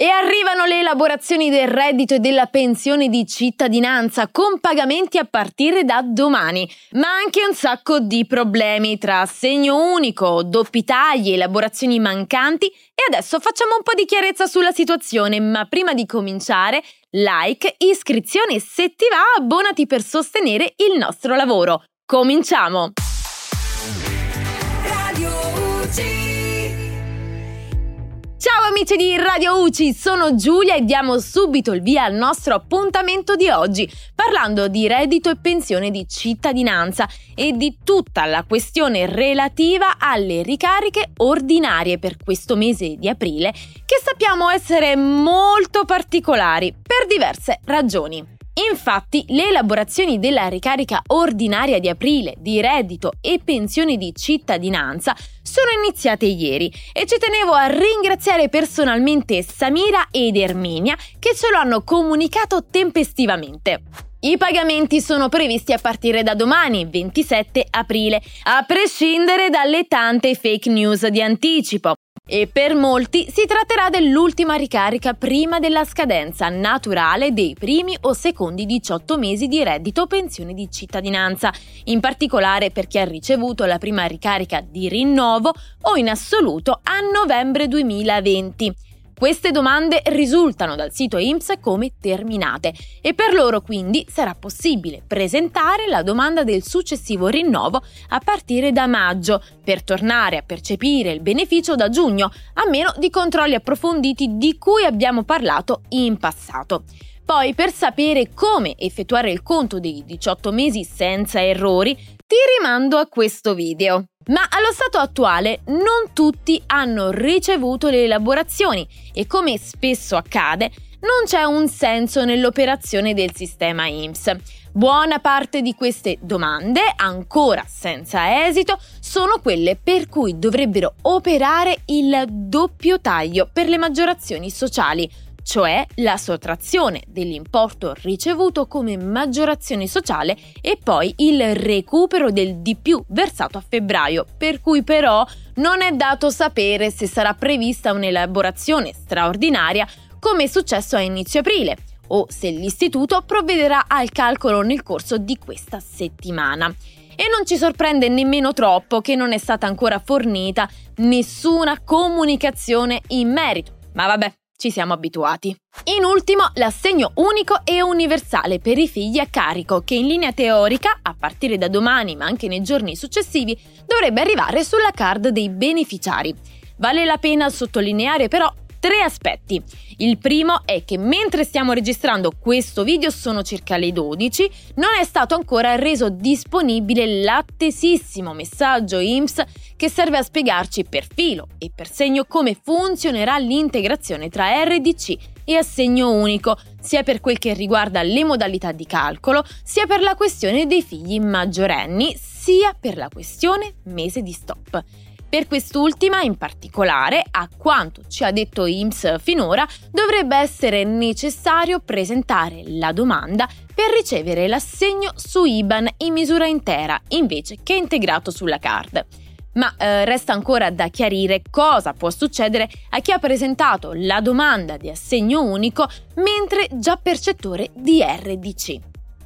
E arrivano le elaborazioni del reddito e della pensione di cittadinanza con pagamenti a partire da domani, ma anche un sacco di problemi tra assegno unico, doppi tagli, elaborazioni mancanti e adesso facciamo un po' di chiarezza sulla situazione, ma prima di cominciare, like, iscrizione se ti va, abbonati per sostenere il nostro lavoro. Cominciamo! Ciao amici di Radio UCI, sono Giulia e diamo subito il via al nostro appuntamento di oggi, parlando di reddito e pensione di cittadinanza e di tutta la questione relativa alle ricariche ordinarie per questo mese di aprile, che sappiamo essere molto particolari per diverse ragioni. Infatti, le elaborazioni della ricarica ordinaria di aprile di reddito e pensione di cittadinanza sono iniziate ieri e ci tenevo a ringraziare personalmente Samira ed Erminia che ce lo hanno comunicato tempestivamente. I pagamenti sono previsti a partire da domani, 27 aprile, a prescindere dalle tante fake news di anticipo. E per molti si tratterà dell'ultima ricarica prima della scadenza naturale dei primi o secondi 18 mesi di reddito o pensione di cittadinanza, in particolare per chi ha ricevuto la prima ricarica di rinnovo o in assoluto a novembre 2020. Queste domande risultano dal sito IMSS come terminate e per loro quindi sarà possibile presentare la domanda del successivo rinnovo a partire da maggio per tornare a percepire il beneficio da giugno, a meno di controlli approfonditi di cui abbiamo parlato in passato. Poi, per sapere come effettuare il conto dei 18 mesi senza errori, ti rimando a questo video. Ma allo stato attuale non tutti hanno ricevuto le elaborazioni e come spesso accade non c'è un senso nell'operazione del sistema IMSS. Buona parte di queste domande, ancora senza esito, sono quelle per cui dovrebbero operare il doppio taglio per le maggiorazioni sociali, cioè la sottrazione dell'importo ricevuto come maggiorazione sociale e poi il recupero del di più versato a febbraio, per cui però non è dato sapere se sarà prevista un'elaborazione straordinaria come è successo a inizio aprile o se l'istituto provvederà al calcolo nel corso di questa settimana. E non ci sorprende nemmeno troppo che non è stata ancora fornita nessuna comunicazione in merito. Ma vabbè, ci siamo abituati. In ultimo, l'assegno unico e universale per i figli a carico, che in linea teorica, a partire da domani ma anche nei giorni successivi, dovrebbe arrivare sulla card dei beneficiari. Vale la pena sottolineare però tre aspetti. Il primo è che mentre stiamo registrando questo video sono circa le 12, non è stato ancora reso disponibile l'attesissimo messaggio IMSS che serve a spiegarci per filo e per segno come funzionerà l'integrazione tra RDC e assegno unico, sia per quel che riguarda le modalità di calcolo, sia per la questione dei figli maggiorenni, sia per la questione mese di stop. Per quest'ultima, in particolare, a quanto ci ha detto IMSS finora, dovrebbe essere necessario presentare la domanda per ricevere l'assegno su IBAN in misura intera invece che integrato sulla card. Ma eh, resta ancora da chiarire cosa può succedere a chi ha presentato la domanda di assegno unico mentre già percettore di RDC.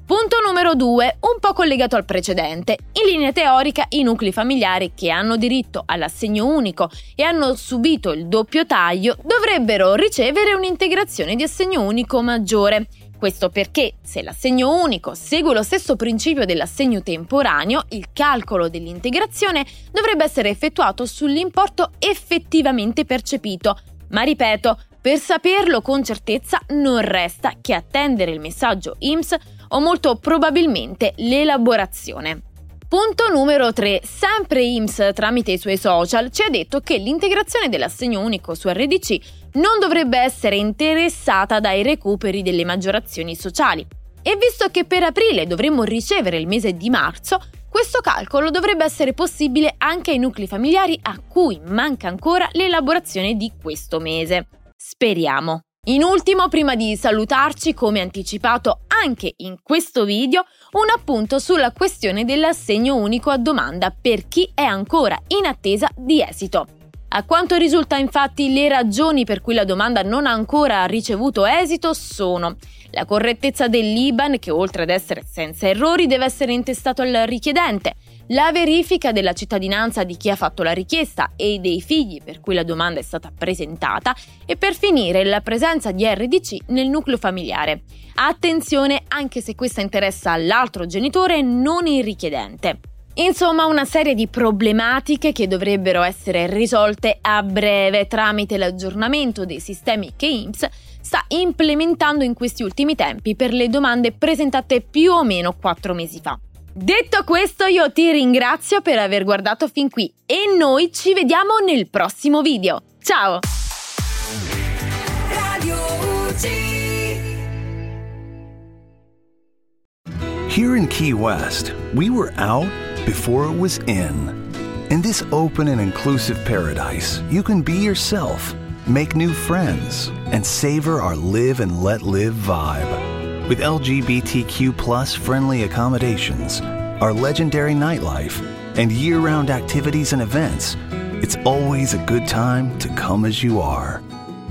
Punto numero 2, un po' collegato al precedente. In linea teorica, i nuclei familiari che hanno diritto all'assegno unico e hanno subito il doppio taglio dovrebbero ricevere un'integrazione di assegno unico maggiore. Questo perché se l'assegno unico segue lo stesso principio dell'assegno temporaneo, il calcolo dell'integrazione dovrebbe essere effettuato sull'importo effettivamente percepito. Ma ripeto, per saperlo con certezza non resta che attendere il messaggio IMSS o molto probabilmente l'elaborazione. Punto numero 3. Sempre IMSS tramite i suoi social ci ha detto che l'integrazione dell'assegno unico su RDC non dovrebbe essere interessata dai recuperi delle maggiorazioni sociali. E visto che per aprile dovremmo ricevere il mese di marzo, questo calcolo dovrebbe essere possibile anche ai nuclei familiari a cui manca ancora l'elaborazione di questo mese. Speriamo. In ultimo, prima di salutarci, come anticipato anche in questo video, un appunto sulla questione dell'assegno unico a domanda per chi è ancora in attesa di esito. A quanto risulta infatti le ragioni per cui la domanda non ha ancora ricevuto esito sono la correttezza dell'IBAN che oltre ad essere senza errori deve essere intestato al richiedente, la verifica della cittadinanza di chi ha fatto la richiesta e dei figli per cui la domanda è stata presentata e per finire la presenza di RDC nel nucleo familiare. Attenzione anche se questa interessa l'altro genitore non il richiedente. Insomma, una serie di problematiche che dovrebbero essere risolte a breve tramite l'aggiornamento dei sistemi che IMSS sta implementando in questi ultimi tempi per le domande presentate più o meno quattro mesi fa. Detto questo io ti ringrazio per aver guardato fin qui e noi ci vediamo nel prossimo video. Ciao! Here in Key West, we were out before it was in. In this open and inclusive paradise, you can be yourself, make new friends, and savor our live and let live vibe. With LGBTQ plus friendly accommodations, our legendary nightlife, and year round activities and events, it's always a good time to come as you are.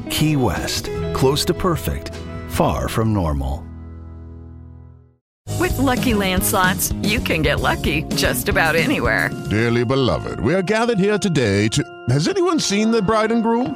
Key West, close to perfect, far from normal. With lucky landslots, you can get lucky just about anywhere. Dearly beloved, we are gathered here today to. Has anyone seen the bride and groom?